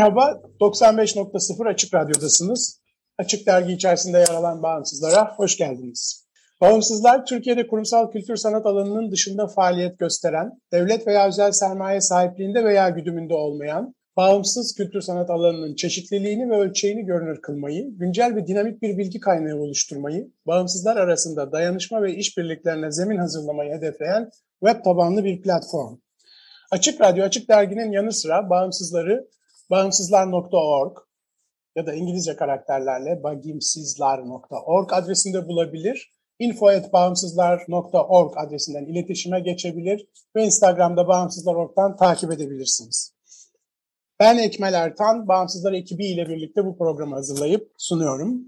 Merhaba, 95.0 Açık Radyo'dasınız. Açık Dergi içerisinde yer alan Bağımsızlara hoş geldiniz. Bağımsızlar, Türkiye'de kurumsal kültür sanat alanının dışında faaliyet gösteren, devlet veya özel sermaye sahipliğinde veya güdümünde olmayan, bağımsız kültür sanat alanının çeşitliliğini ve ölçeğini görünür kılmayı, güncel ve dinamik bir bilgi kaynağı oluşturmayı, bağımsızlar arasında dayanışma ve işbirliklerine zemin hazırlamayı hedefleyen web tabanlı bir platform. Açık Radyo, Açık Dergi'nin yanı sıra bağımsızları bağımsızlar.org ya da İngilizce karakterlerle bagimsizlar.org adresinde bulabilir. info.bağımsızlar.org adresinden iletişime geçebilir ve Instagram'da Bağımsızlar.org'dan takip edebilirsiniz. Ben Ekmel Ertan, Bağımsızlar ekibi ile birlikte bu programı hazırlayıp sunuyorum.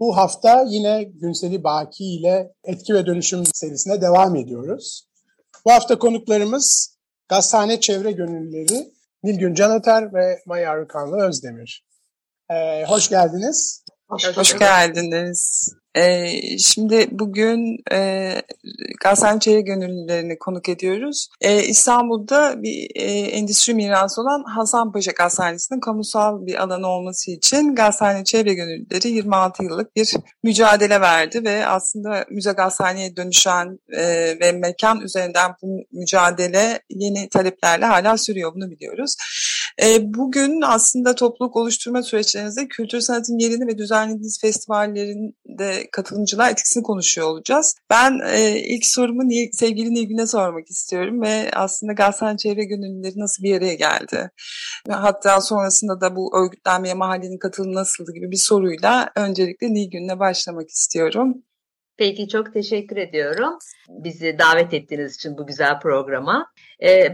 Bu hafta yine Günseli Baki ile etki ve dönüşüm serisine devam ediyoruz. Bu hafta konuklarımız Gazhane Çevre Gönüllüleri Nilgün Canater ve Maya Arıkanlı Özdemir. Ee, hoş geldiniz. Hoş, hoş geldiniz. Ee, şimdi bugün e, Gazhane Çevre Gönüllülerini konuk ediyoruz. Ee, İstanbul'da bir e, endüstri mirası olan Hasanpaşa Gazhanesi'nin kamusal bir alanı olması için Gazhane Çevre Gönüllüleri 26 yıllık bir mücadele verdi ve aslında müze gazhaneye dönüşen e, ve mekan üzerinden bu mücadele yeni taleplerle hala sürüyor bunu biliyoruz. E, bugün aslında topluluk oluşturma süreçlerinizde kültür sanatın yerini ve düzenlediğiniz festivallerinde katılımcılar etkisini konuşuyor olacağız. Ben e, ilk sorumu sevgili Nilgün'e sormak istiyorum ve aslında Gazhane Çevre Gönüllüleri nasıl bir yere geldi? Hatta sonrasında da bu örgütlenmeye mahallenin katılımı nasıldı gibi bir soruyla öncelikle Nilgün'le başlamak istiyorum. Peki çok teşekkür ediyorum bizi davet ettiğiniz için bu güzel programa.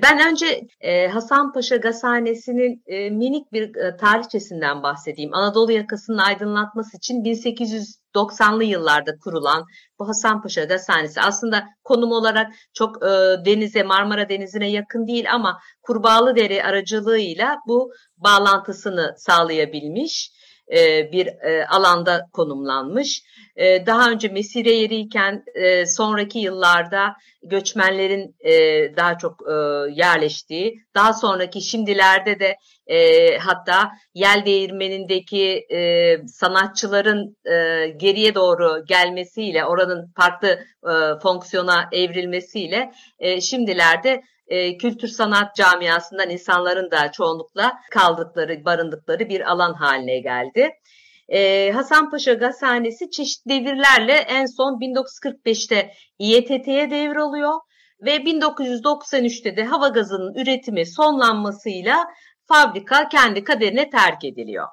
Ben önce e, Hasanpaşa Gazhanesi'nin minik bir tarihçesinden bahsedeyim. Anadolu yakasının aydınlatması için 1890'lı yıllarda kurulan bu Hasanpaşa Gazhanesi aslında konum olarak çok denize Marmara Denizi'ne yakın değil ama Kurbağalı Dere aracılığıyla bu bağlantısını sağlayabilmiş bir alanda konumlanmış. Daha önce mesire yeriyken sonraki yıllarda göçmenlerin daha çok yerleştiği, daha sonraki şimdilerde de hatta yel değirmenindeki sanatçıların geriye doğru gelmesiyle, oranın farklı fonksiyona evrilmesiyle şimdilerde e, kültür sanat camiasından insanların da çoğunlukla kaldıkları, barındıkları bir alan haline geldi. E, Hasanpaşa Gazhanesi çeşitli devirlerle en son 1945'te İETT'ye devroluyor ve 1993'te de hava gazının üretimi sonlanmasıyla fabrika kendi kaderine terk ediliyor.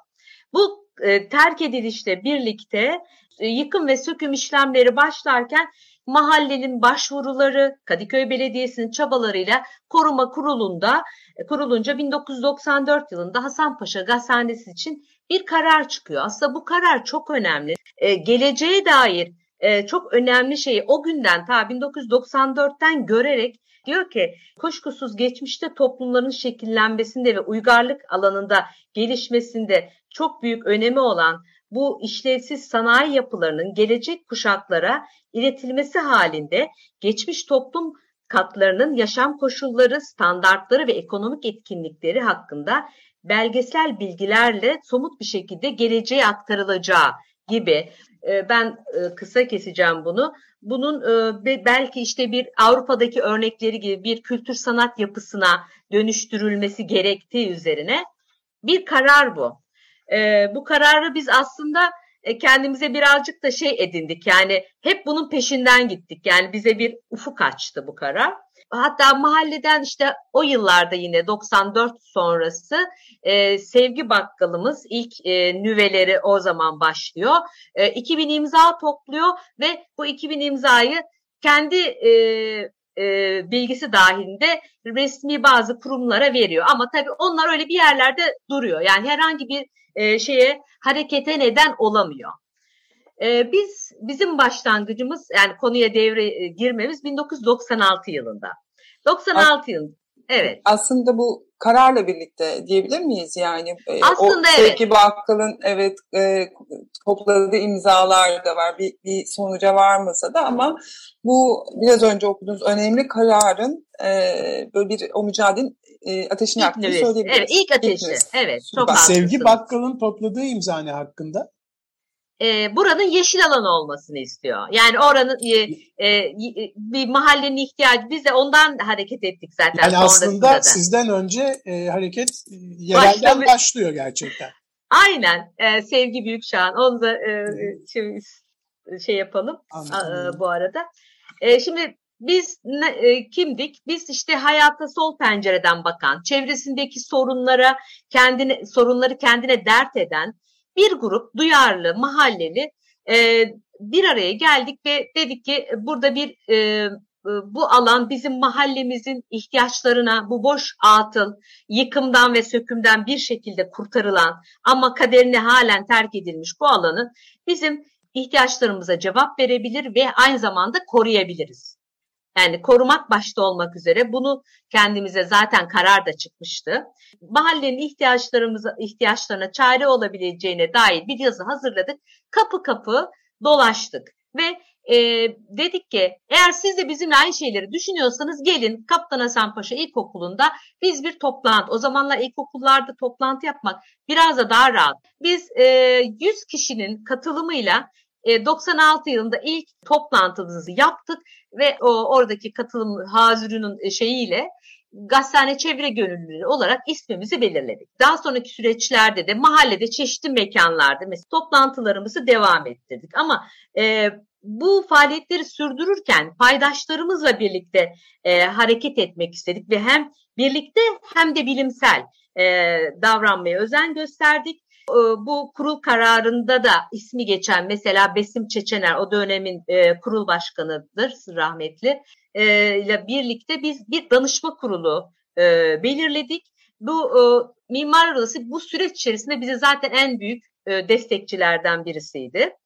Bu e, terk edilişle birlikte e, yıkım ve söküm işlemleri başlarken mahallenin başvuruları, Kadıköy Belediyesi'nin çabalarıyla koruma kurulunda e, kurulunca 1994 yılında Hasanpaşa Gazhanesi için bir karar çıkıyor. Aslında bu karar çok önemli. E, geleceğe dair e, çok önemli şeyi o günden ta 1994'ten görerek diyor ki kuşkusuz geçmişte toplumların şekillenmesinde ve uygarlık alanında gelişmesinde çok büyük önemi olan bu işlevsiz sanayi yapılarının gelecek kuşaklara iletilmesi halinde geçmiş toplum katlarının yaşam koşulları, standartları ve ekonomik etkinlikleri hakkında belgesel bilgilerle somut bir şekilde geleceğe aktarılacağı gibi e, ben e, kısa keseceğim bunu. Bunun e, belki işte bir Avrupa'daki örnekleri gibi bir kültür sanat yapısına dönüştürülmesi gerektiği üzerine bir karar bu. Bu kararı biz aslında kendimize birazcık da şey edindik. Yani hep bunun peşinden gittik. Yani bize bir ufuk açtı bu karar. Hatta mahalleden işte o yıllarda yine 94 sonrası e, Sevgi Bakkalımız ilk e, nüveleri o zaman başlıyor. E, 2000 imza topluyor ve bu 2000 imzayı kendi e, e, bilgisi dahilinde resmi bazı kurumlara veriyor. Ama tabii onlar öyle bir yerlerde duruyor. Yani herhangi bir e, şeye harekete neden olamıyor. E, biz bizim başlangıcımız yani konuya devre e, girmemiz 1996 yılında. 96 yıl. Evet. Aslında bu kararla birlikte diyebilir miyiz yani? E, Aslında o, evet. Sevgi Bakkal'ın evet e, topladığı imzalar da var. Bir, bir sonuca varmasa da ama bu biraz önce okuduğunuz önemli kararın e, böyle bir o mücadelenin e, ateşini yaktığını söyleyebiliriz. Evet ilk ateşi. İlk evet. Çok Sevgi Bakkal'ın topladığı imza ne hakkında? E, buranın yeşil alan olmasını istiyor. Yani oranın e, e, bir mahallenin ihtiyacı. Biz de ondan hareket ettik zaten. Yani aslında da. sizden önce e, hareket e, yerelden Başlamış. başlıyor gerçekten. Aynen. E, Sevgi Büyükşah'ın. Onu da e, şey, şey yapalım e, bu arada. E, şimdi biz ne, e, kimdik? Biz işte hayata sol pencereden bakan, çevresindeki sorunlara kendine sorunları kendine dert eden, bir grup duyarlı, mahalleli e, bir araya geldik ve dedik ki burada bir e, e, bu alan bizim mahallemizin ihtiyaçlarına bu boş atıl, yıkımdan ve sökümden bir şekilde kurtarılan ama kaderine halen terk edilmiş bu alanı bizim ihtiyaçlarımıza cevap verebilir ve aynı zamanda koruyabiliriz. Yani korumak başta olmak üzere bunu kendimize zaten karar da çıkmıştı. Mahallenin ihtiyaçlarımıza ihtiyaçlarına çare olabileceğine dair bir yazı hazırladık. Kapı kapı dolaştık ve e, dedik ki eğer siz de bizimle aynı şeyleri düşünüyorsanız gelin Kaptan Hasan Paşa İlkokulu'nda biz bir toplantı o zamanlar ilkokullarda toplantı yapmak biraz da daha rahat. Biz e, 100 kişinin katılımıyla 96 e, yılında ilk toplantımızı yaptık ve o oradaki katılım Hazırı'nın e, şeyiyle Gazhane Çevre Gönüllüleri olarak ismimizi belirledik. Daha sonraki süreçlerde de mahallede çeşitli mekanlarda mesela toplantılarımızı devam ettirdik. Ama e, bu faaliyetleri sürdürürken paydaşlarımızla birlikte e, hareket etmek istedik ve hem birlikte hem de bilimsel e, davranmaya özen gösterdik. Ee, bu kurul kararında da ismi geçen mesela Besim Çeçener o dönemin e, kurul başkanıdır rahmetli e, ile birlikte biz bir danışma kurulu e, belirledik. Bu Mimar Odası bu süreç içerisinde bize zaten en büyük destekçilerden birisiydi.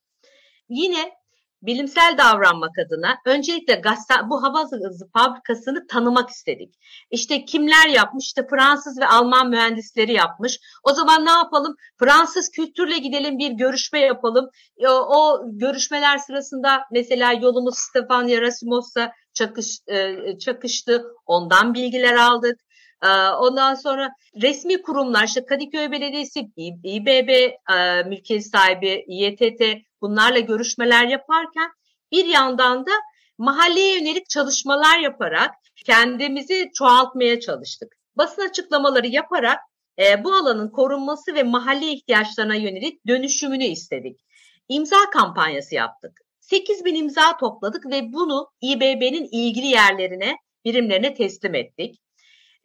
Yine bilimsel davranmak adına öncelikle gazete, bu hava hızı fabrikasını tanımak istedik. İşte kimler yapmış? İşte Fransız ve Alman mühendisleri yapmış. O zaman ne yapalım? Fransız kültürle gidelim bir görüşme yapalım. O, o görüşmeler sırasında mesela yolumuz Stefan Yerasimos'la çakış, e, çakıştı. Ondan bilgiler aldık. E, ondan sonra resmi kurumlar işte Kadıköy Belediyesi, İBB, e, mülkiyet sahibi, İETT bunlarla görüşmeler yaparken bir yandan da mahalleye yönelik çalışmalar yaparak kendimizi çoğaltmaya çalıştık. Basın açıklamaları yaparak e, bu alanın korunması ve mahalle ihtiyaçlarına yönelik dönüşümünü istedik. İmza kampanyası yaptık. 8 bin imza topladık ve bunu İBB'nin ilgili yerlerine, birimlerine teslim ettik.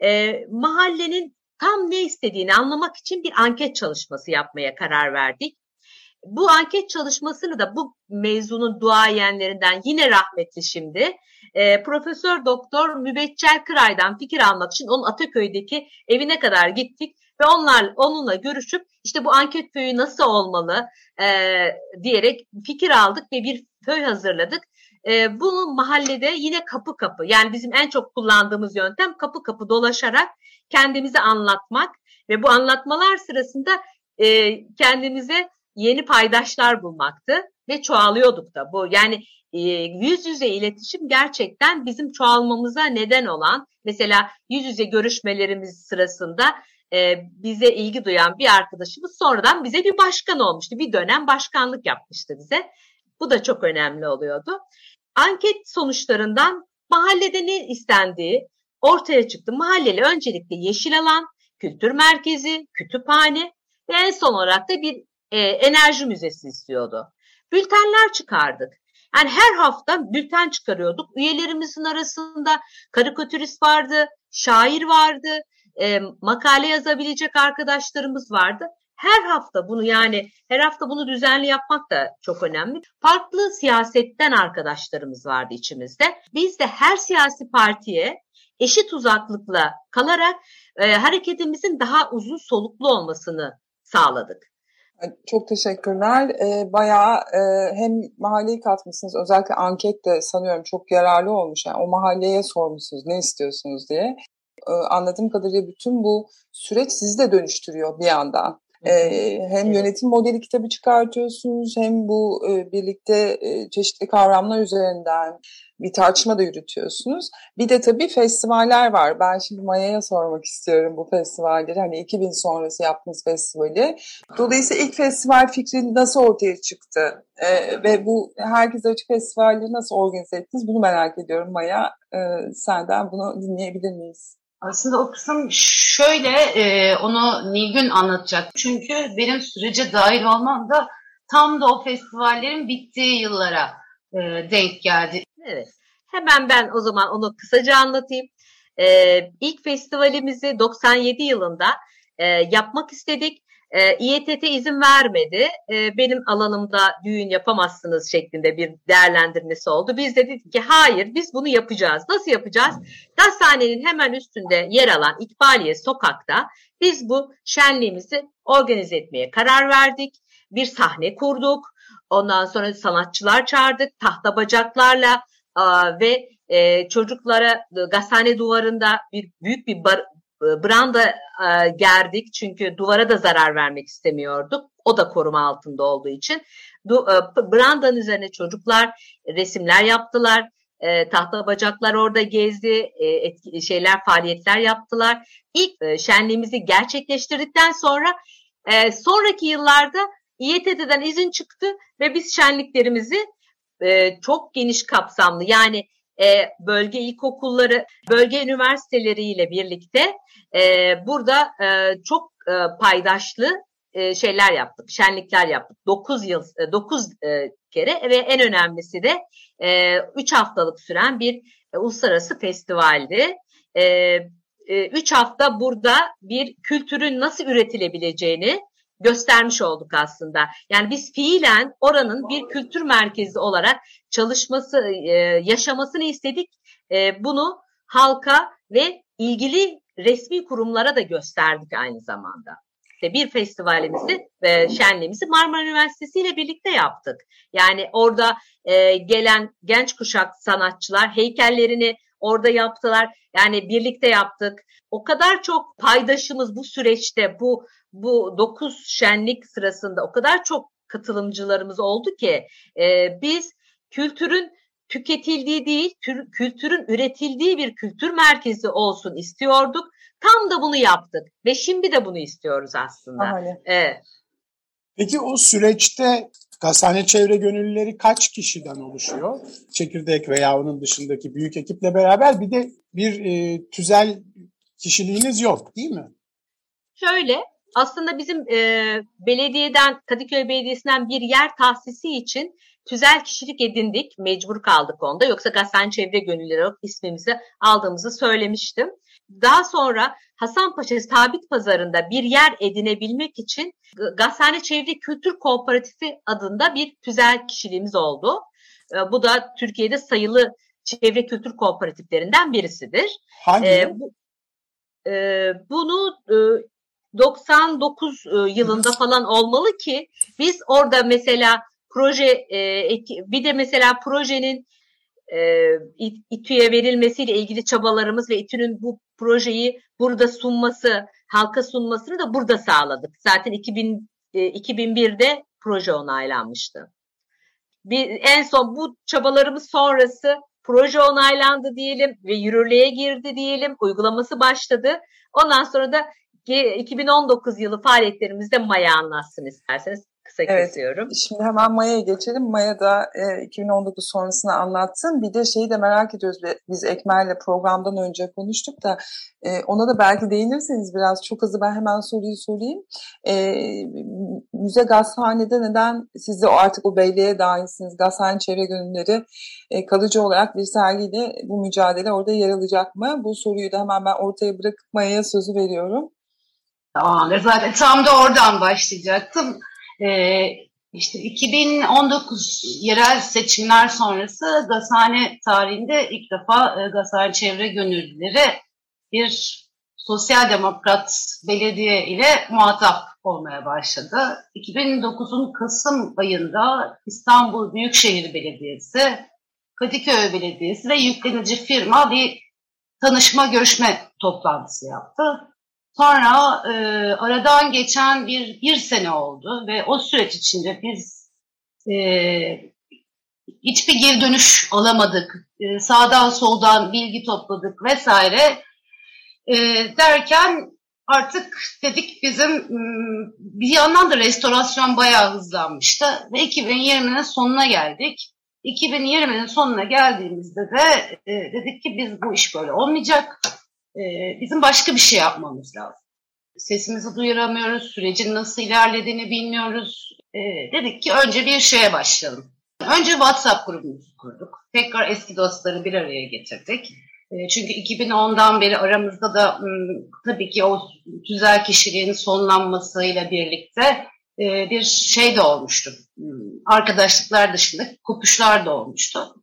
E, mahallenin tam ne istediğini anlamak için bir anket çalışması yapmaya karar verdik bu anket çalışmasını da bu mezunun duayenlerinden yine rahmetli şimdi e, Profesör Doktor Mübeccel Kıray'dan fikir almak için onun Ataköy'deki evine kadar gittik ve onlar onunla görüşüp işte bu anket köyü nasıl olmalı e, diyerek fikir aldık ve bir köy hazırladık. E, bunu mahallede yine kapı kapı yani bizim en çok kullandığımız yöntem kapı kapı dolaşarak kendimizi anlatmak ve bu anlatmalar sırasında e, kendimize yeni paydaşlar bulmaktı ve çoğalıyorduk da bu. Yani e, yüz yüze iletişim gerçekten bizim çoğalmamıza neden olan mesela yüz yüze görüşmelerimiz sırasında e, bize ilgi duyan bir arkadaşımız sonradan bize bir başkan olmuştu. Bir dönem başkanlık yapmıştı bize. Bu da çok önemli oluyordu. Anket sonuçlarından mahallede ne istendiği ortaya çıktı. Mahalleli öncelikle yeşil alan, kültür merkezi, kütüphane ve en son olarak da bir e, enerji müzesi istiyordu. Bültenler çıkardık. Yani her hafta bülten çıkarıyorduk. Üyelerimizin arasında karikatürist vardı, şair vardı, e, makale yazabilecek arkadaşlarımız vardı. Her hafta bunu yani her hafta bunu düzenli yapmak da çok önemli. Farklı siyasetten arkadaşlarımız vardı içimizde. Biz de her siyasi partiye eşit uzaklıkla kalarak e, hareketimizin daha uzun soluklu olmasını sağladık. Çok teşekkürler. E, bayağı e, hem mahalleyi katmışsınız. Özellikle anket de sanıyorum çok yararlı olmuş. Yani o mahalleye sormuşsunuz ne istiyorsunuz diye. E, anladığım kadarıyla bütün bu süreç sizi de dönüştürüyor bir yandan. Hem yönetim modeli kitabı çıkartıyorsunuz hem bu birlikte çeşitli kavramlar üzerinden bir tartışma da yürütüyorsunuz. Bir de tabii festivaller var. Ben şimdi Maya'ya sormak istiyorum bu festivalleri. Hani 2000 sonrası yaptığınız festivali. Dolayısıyla ilk festival fikri nasıl ortaya çıktı? Ee, ve bu Herkes Açık Festivalleri nasıl organize ettiniz? Bunu merak ediyorum Maya. Ee, senden bunu dinleyebilir miyiz? Aslında o kısım şöyle, e, onu Nilgün anlatacak. Çünkü benim sürece dahil olmam da tam da o festivallerin bittiği yıllara e, denk geldi. Evet. Hemen ben o zaman onu kısaca anlatayım. Ee, ilk festivalimizi 97 yılında e, yapmak istedik. E, İETT izin vermedi. E, benim alanımda düğün yapamazsınız şeklinde bir değerlendirmesi oldu. Biz de dedik ki hayır biz bunu yapacağız. Nasıl yapacağız? Gazhanenin hemen üstünde yer alan İkbaliye sokakta biz bu şenliğimizi organize etmeye karar verdik. Bir sahne kurduk. Ondan sonra sanatçılar çağırdık. Tahta bacaklarla ve e, çocuklara gazhane duvarında bir büyük bir bar, e, branda e, gerdik çünkü duvara da zarar vermek istemiyorduk. O da koruma altında olduğu için. Du, e, brandanın üzerine çocuklar resimler yaptılar. E, tahta bacaklar orada gezdi, e, etki, şeyler faaliyetler yaptılar. İlk e, şenliğimizi gerçekleştirdikten sonra e, sonraki yıllarda İETT'den izin çıktı ve biz şenliklerimizi e, çok geniş kapsamlı yani e, bölge ilkokulları, bölge üniversiteleriyle birlikte e, burada e, çok e, paydaşlı e, şeyler yaptık, şenlikler yaptık. 9 yıl, 9 e, kere ve en önemlisi de e, 3 haftalık süren bir e, uluslararası festivaldi. E, 3 hafta burada bir kültürün nasıl üretilebileceğini göstermiş olduk aslında. Yani biz fiilen oranın bir kültür merkezi olarak çalışması, e, yaşamasını istedik. E, bunu halka ve ilgili resmi kurumlara da gösterdik aynı zamanda. İşte bir festivalimizi ve şenliğimizi Marmara Üniversitesi ile birlikte yaptık. Yani orada e, gelen genç kuşak sanatçılar heykellerini orada yaptılar. Yani birlikte yaptık. O kadar çok paydaşımız bu süreçte bu bu dokuz şenlik sırasında o kadar çok katılımcılarımız oldu ki e, biz kültürün tüketildiği değil, kültürün üretildiği bir kültür merkezi olsun istiyorduk. Tam da bunu yaptık ve şimdi de bunu istiyoruz aslında. Evet. Peki o süreçte Gazhane Çevre Gönüllüleri kaç kişiden oluşuyor? Çekirdek veya onun dışındaki büyük ekiple beraber bir de bir e, tüzel kişiliğiniz yok değil mi? Şöyle aslında bizim e, belediyeden, Kadıköy Belediyesi'nden bir yer tahsisi için tüzel kişilik edindik. Mecbur kaldık onda. Yoksa Gazhane Çevre Gönüllüleri ismimizi aldığımızı söylemiştim. Daha sonra Hasanpaşa Sabit Pazarı'nda bir yer edinebilmek için Gazhane Çevre Kültür Kooperatifi adında bir tüzel kişiliğimiz oldu. E, bu da Türkiye'de sayılı çevre kültür kooperatiflerinden birisidir. Hangi? E, bu, e, bunu e, 99 e, yılında falan olmalı ki biz orada mesela proje e, bir de mesela projenin e, İTÜ'ye verilmesiyle ilgili çabalarımız ve İTÜ'nün bu projeyi burada sunması, halka sunmasını da burada sağladık. Zaten 2000, 2001'de proje onaylanmıştı. Bir, en son bu çabalarımız sonrası proje onaylandı diyelim ve yürürlüğe girdi diyelim, uygulaması başladı. Ondan sonra da 2019 yılı faaliyetlerimizde Maya anlatsın isterseniz. kısa evet. kesiyorum. Şimdi hemen Maya'ya geçelim. Maya da e, 2019 sonrasını anlatsın. Bir de şeyi de merak ediyoruz. Biz Ekmel'le programdan önce konuştuk da e, ona da belki değinirseniz biraz çok hızlı ben hemen soruyu sorayım. E, müze Gazhane'de neden siz de artık o beyliğe dahilsiniz? Gazhane Çevre Gönülleri e, kalıcı olarak bir sergiyle bu mücadele orada yer alacak mı? Bu soruyu da hemen ben ortaya bırakıp Maya'ya sözü veriyorum. Tamamdır. Zaten tam da oradan başlayacaktım. Ee, işte 2019 yerel seçimler sonrası Gazhane tarihinde ilk defa e, Gazhane Çevre Gönüllüleri bir sosyal demokrat belediye ile muhatap olmaya başladı. 2009'un Kasım ayında İstanbul Büyükşehir Belediyesi, Kadıköy Belediyesi ve yüklenici firma bir tanışma görüşme toplantısı yaptı. Sonra e, aradan geçen bir, bir sene oldu ve o süreç içinde biz e, hiçbir geri dönüş alamadık. E, sağdan soldan bilgi topladık vesaire. E, derken artık dedik bizim bir yandan da restorasyon bayağı hızlanmıştı ve 2020'nin sonuna geldik. 2020'nin sonuna geldiğimizde de e, dedik ki biz bu iş böyle olmayacak e, bizim başka bir şey yapmamız lazım. Sesimizi duyuramıyoruz, sürecin nasıl ilerlediğini bilmiyoruz. E, dedik ki önce bir şeye başlayalım. Önce WhatsApp grubumuzu kurduk. Tekrar eski dostları bir araya getirdik. E, çünkü 2010'dan beri aramızda da tabii ki o güzel kişiliğin sonlanmasıyla birlikte e, bir şey de olmuştu. Arkadaşlıklar dışında kopuşlar da olmuştu.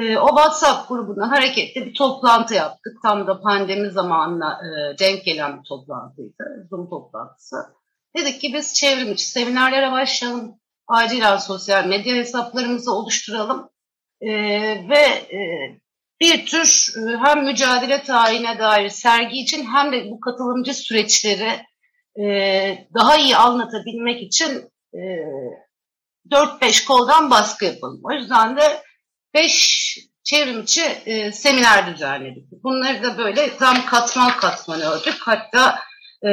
E, o WhatsApp grubuna hareketle bir toplantı yaptık. Tam da pandemi zamanına e, denk gelen bir toplantıydı. Zoom toplantısı. Dedik ki biz çevrim içi seminerlere başlayalım. Acilen sosyal medya hesaplarımızı oluşturalım. E, ve e, bir tür e, hem mücadele tarihine dair sergi için hem de bu katılımcı süreçleri e, daha iyi anlatabilmek için e, 4-5 koldan baskı yapalım. O yüzden de beş çevrimiçi e, seminer düzenledik. Bunları da böyle tam katman katman ördük. Hatta e,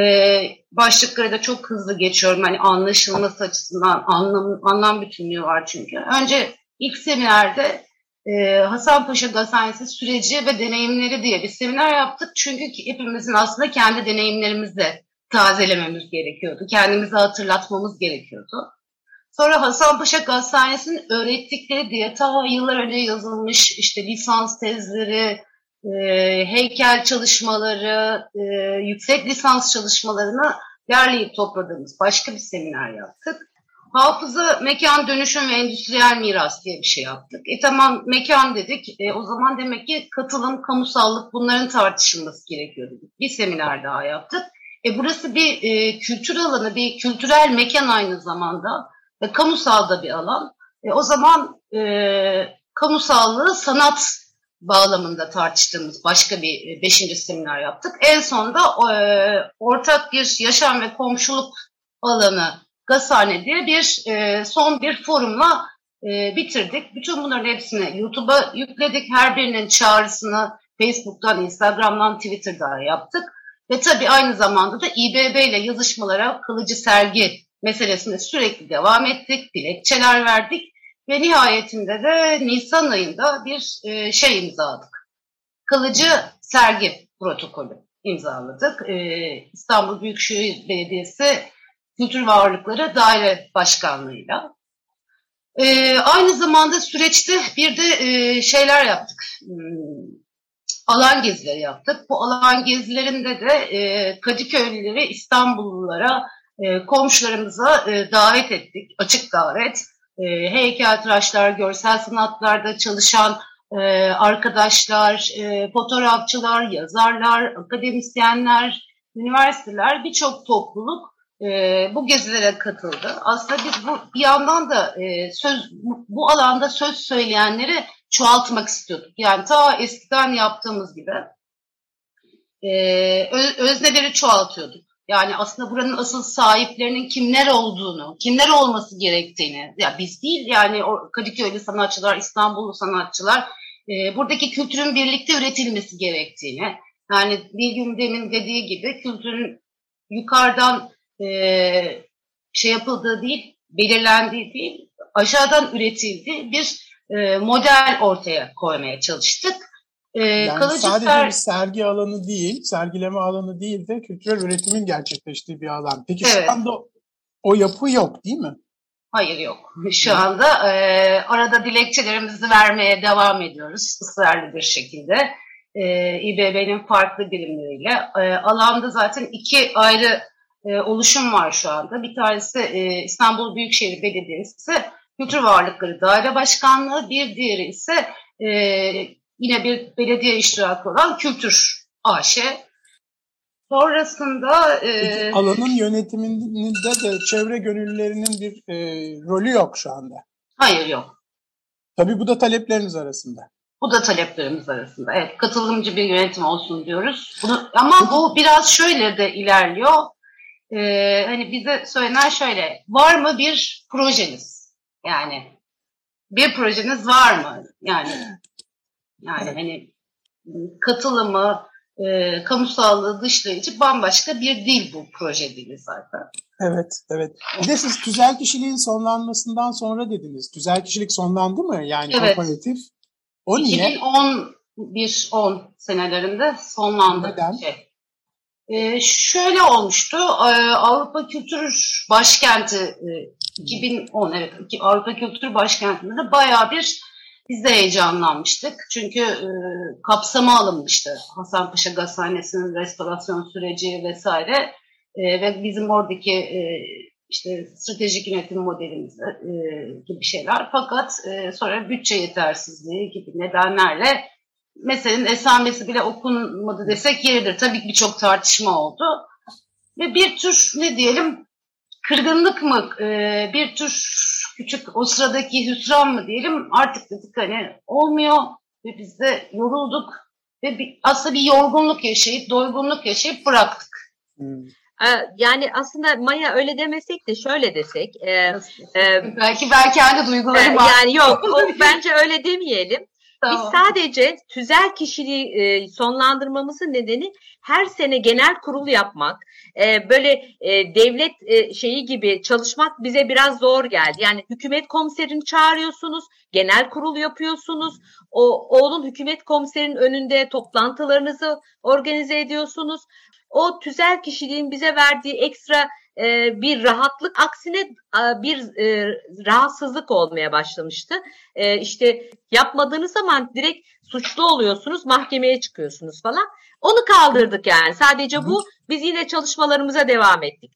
başlıkları da çok hızlı geçiyorum. Hani anlaşılması açısından anlam, anlam bütünlüğü var çünkü. Önce ilk seminerde e, Hasanpaşa Gazhanesi süreci ve deneyimleri diye bir seminer yaptık. Çünkü hepimizin aslında kendi deneyimlerimizi tazelememiz gerekiyordu. Kendimizi hatırlatmamız gerekiyordu. Sonra Hasanpaşa Gazhanesi'nin öğrettikleri diye ta yıllar önce yazılmış işte lisans tezleri, e, heykel çalışmaları, e, yüksek lisans çalışmalarını derleyip topladığımız başka bir seminer yaptık. Hafıza, mekan, dönüşüm ve endüstriyel miras diye bir şey yaptık. E tamam mekan dedik. E, o zaman demek ki katılım, kamusallık bunların tartışılması gerekiyor dedik. Bir seminer daha yaptık. E, burası bir e, kültür alanı, bir kültürel mekan aynı zamanda ve kamusal da bir alan. E, o zaman e, kamusallığı sanat bağlamında tartıştığımız başka bir e, beşinci seminer yaptık. En sonunda e, ortak bir yaşam ve komşuluk alanı Gazhane diye bir e, son bir forumla e, bitirdik. Bütün bunların hepsini YouTube'a yükledik. Her birinin çağrısını Facebook'tan, Instagram'dan, Twitter'dan yaptık. Ve tabii aynı zamanda da İBB ile yazışmalara kalıcı sergi meselesine sürekli devam ettik, dilekçeler verdik ve nihayetinde de Nisan ayında bir e, şey imzaladık. Kalıcı sergi protokolü imzaladık. E, İstanbul Büyükşehir Belediyesi Kültür Varlıkları Daire Başkanlığı'yla. E, aynı zamanda süreçte bir de şeyler yaptık. Hmm, alan gezileri yaptık. Bu alan gezilerinde de e, Kadıköylüleri İstanbullulara e, komşularımıza e, davet ettik, açık davet. E, heykeltıraşlar, görsel sanatlarda çalışan e, arkadaşlar, e, fotoğrafçılar, yazarlar, akademisyenler, üniversiteler, birçok topluluk bu gezilere katıldı. Aslında biz bu bir yandan da söz bu alanda söz söyleyenleri çoğaltmak istiyorduk. Yani ta eskiden yaptığımız gibi e, özneleri çoğaltıyorduk. Yani aslında buranın asıl sahiplerinin kimler olduğunu, kimler olması gerektiğini, ya biz değil yani o Kadıköy'lü sanatçılar, İstanbullu sanatçılar, e, buradaki kültürün birlikte üretilmesi gerektiğini, yani bir gün demin dediği gibi kültürün yukarıdan e, şey yapıldığı değil, belirlendiği değil, aşağıdan üretildiği bir e, model ortaya koymaya çalıştık. E, yani sadece ser... bir sergi alanı değil, sergileme alanı değil de kültürel üretimin gerçekleştiği bir alan. Peki evet. şu anda o yapı yok değil mi? Hayır yok. Şu anda e, arada dilekçelerimizi vermeye devam ediyoruz ısrarlı bir şekilde. E, İBB'nin farklı birimleriyle. E, alanda zaten iki ayrı e, oluşum var şu anda. Bir tanesi e, İstanbul Büyükşehir Belediyesi Kültür Varlıkları Daire Başkanlığı, bir diğeri ise e, yine bir belediye iştirakı olan Kültür AŞ. Sonrasında... E, alanın yönetiminde de çevre gönüllülerinin bir e, rolü yok şu anda. Hayır yok. Tabii bu da talepleriniz arasında. Bu da taleplerimiz arasında. Evet, katılımcı bir yönetim olsun diyoruz. Bunu, ama bu biraz şöyle de ilerliyor. Ee, hani bize söylenen şöyle, var mı bir projeniz? Yani bir projeniz var mı? Yani yani hani katılımı, e, kamusallığı dışlayıcı bambaşka bir dil bu proje dili zaten. Evet, evet. Bir de siz tüzel kişiliğin sonlanmasından sonra dediniz. Tüzel kişilik sonlandı mı? Yani evet. komparatif. O niye? 2011-10 senelerinde sonlandı. Neden? Şey. Ee, şöyle olmuştu. Ee, Avrupa Kültür Başkenti e, 2010 evet Avrupa Kültür Başkenti'nde bayağı bir biz de heyecanlanmıştık. Çünkü e, kapsama alınmıştı. Hasanpaşa Gazhanesi'nin restorasyon süreci vesaire. E, ve bizim oradaki e, işte stratejik yönetim modelimiz e, gibi şeyler. Fakat e, sonra bütçe yetersizliği gibi nedenlerle meselenin esamesi bile okunmadı desek yeridir. Tabii ki birçok tartışma oldu. Ve bir tür ne diyelim kırgınlık mı, e, bir tür küçük o sıradaki hüsran mı diyelim artık dedik hani olmuyor ve biz de yorulduk ve bir, aslında bir yorgunluk yaşayıp doygunluk yaşayıp bıraktık. Hmm. Yani aslında Maya öyle demesek de şöyle desek. E, e, belki belki aynı duyguları var. Yani yok o, bence öyle demeyelim. Tamam. Biz sadece tüzel kişiliği e, sonlandırmamızın nedeni her sene genel kurul yapmak, e, böyle e, devlet e, şeyi gibi çalışmak bize biraz zor geldi. Yani hükümet komiserini çağırıyorsunuz, genel kurul yapıyorsunuz, o oğlun hükümet komiserinin önünde toplantılarınızı organize ediyorsunuz. O tüzel kişiliğin bize verdiği ekstra e, bir rahatlık aksine e, bir e, rahatsızlık olmaya başlamıştı. E, işte yapmadığınız zaman direkt suçlu oluyorsunuz, mahkemeye çıkıyorsunuz falan. Onu kaldırdık yani. Sadece bu. Biz yine çalışmalarımıza devam ettik.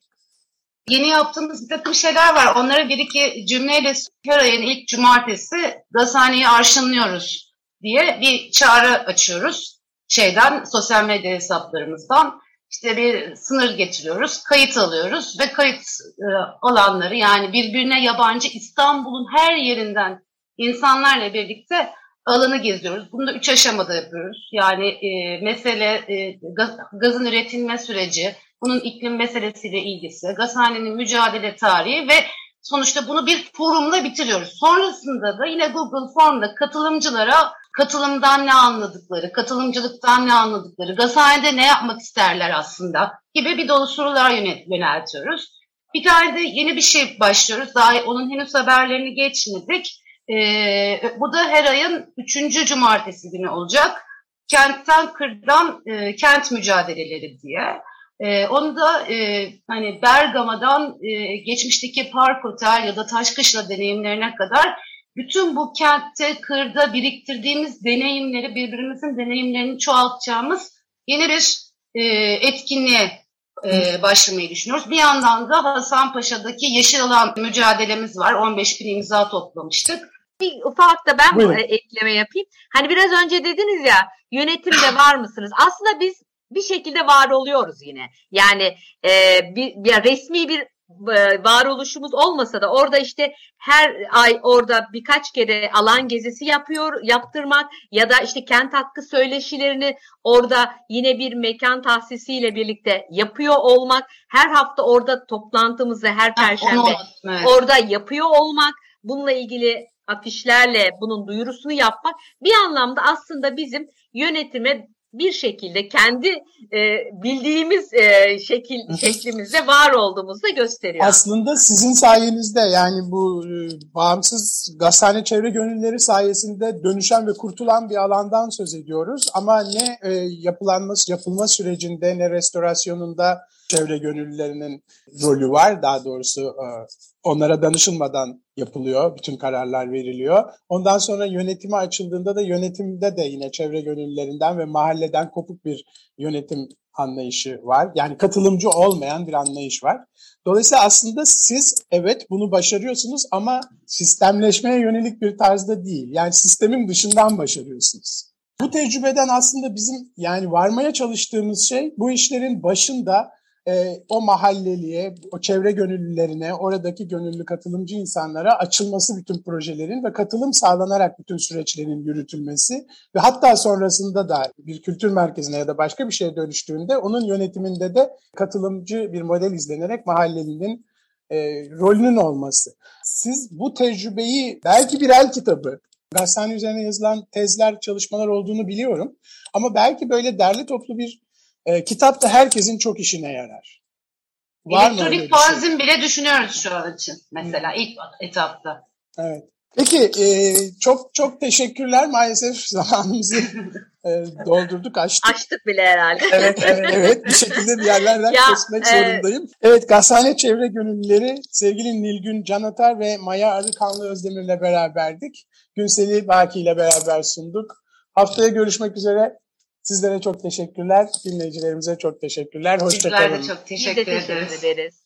Yeni yaptığımız bir takım şeyler var. Onları bir iki cümleyle her ayın ilk cumartesi gazhaneyi arşınlıyoruz diye bir çağrı açıyoruz. Şeyden, sosyal medya hesaplarımızdan işte bir sınır getiriyoruz, kayıt alıyoruz ve kayıt e, alanları yani birbirine yabancı İstanbul'un her yerinden insanlarla birlikte alanı geziyoruz. Bunu da üç aşamada yapıyoruz. Yani e, mesele e, gaz, gazın üretilme süreci, bunun iklim meselesiyle ilgisi, gazhanenin mücadele tarihi ve sonuçta bunu bir forumla bitiriyoruz. Sonrasında da yine Google Form'da katılımcılara katılımdan ne anladıkları, katılımcılıktan ne anladıkları, gazhanede ne yapmak isterler aslında gibi bir dolu sorular yöneltiyoruz. Bir tane de yeni bir şey başlıyoruz. Daha onun henüz haberlerini geçmedik. Ee, bu da her ayın üçüncü cumartesi günü olacak. Kentten kırdan e, kent mücadeleleri diye. E, onu da e, hani Bergama'dan e, geçmişteki Park Otel ya da Taşkışla deneyimlerine kadar bütün bu kentte, kırda biriktirdiğimiz deneyimleri, birbirimizin deneyimlerini çoğaltacağımız yeni bir e, etkinliğe e, başlamayı düşünüyoruz. Bir yandan da Hasanpaşa'daki yeşil alan mücadelemiz var. 15 bin imza toplamıştık. Bir ufak da ben Buyurun. ekleme yapayım. Hani biraz önce dediniz ya yönetimde var mısınız? Aslında biz bir şekilde var oluyoruz yine. Yani e, bir, bir resmi bir e, varoluşumuz olmasa da orada işte her ay orada birkaç kere alan gezisi yapıyor yaptırmak ya da işte kent hakkı söyleşilerini orada yine bir mekan tahsisiyle birlikte yapıyor olmak her hafta orada toplantımızı her perşembe evet. orada yapıyor olmak bununla ilgili afişlerle bunun duyurusunu yapmak bir anlamda aslında bizim yönetime bir şekilde kendi e, bildiğimiz e, şekil şeklimizde var olduğumuzu da gösteriyor. Aslında sizin sayenizde yani bu e, bağımsız gazhane çevre gönülleri sayesinde dönüşen ve kurtulan bir alandan söz ediyoruz. Ama ne e, yapılanması yapılma sürecinde ne restorasyonunda çevre gönüllülerinin rolü var. Daha doğrusu e, onlara danışılmadan yapılıyor. Bütün kararlar veriliyor. Ondan sonra yönetime açıldığında da yönetimde de yine çevre gönüllülerinden ve mahalleden kopuk bir yönetim anlayışı var. Yani katılımcı olmayan bir anlayış var. Dolayısıyla aslında siz evet bunu başarıyorsunuz ama sistemleşmeye yönelik bir tarzda değil. Yani sistemin dışından başarıyorsunuz. Bu tecrübeden aslında bizim yani varmaya çalıştığımız şey bu işlerin başında e, o mahalleliye, o çevre gönüllülerine, oradaki gönüllü katılımcı insanlara açılması bütün projelerin ve katılım sağlanarak bütün süreçlerin yürütülmesi ve hatta sonrasında da bir kültür merkezine ya da başka bir şeye dönüştüğünde onun yönetiminde de katılımcı bir model izlenerek mahallelinin e, rolünün olması. Siz bu tecrübeyi belki bir el kitabı, gazhane üzerine yazılan tezler, çalışmalar olduğunu biliyorum. Ama belki böyle derli toplu bir e, kitap da herkesin çok işine yarar. Var Elektronik mı fanzin şey? bile düşünüyoruz şu an için mesela ilk etapta. Evet. Peki e, çok çok teşekkürler. Maalesef zamanımızı e, doldurduk, açtık. Açtık bile herhalde. Evet, evet, evet. Bir şekilde bir yerlerden ya, kesmek e... zorundayım. Evet, Gazhane Çevre Gönüllüleri sevgili Nilgün Canatar ve Maya Arıkanlı Özdemir'le beraberdik. Günseli Baki ile beraber sunduk. Haftaya görüşmek üzere. Sizlere çok teşekkürler. Dinleyicilerimize çok teşekkürler. Hoşçakalın. Bizler de çok teşekkür, teşekkür ederiz.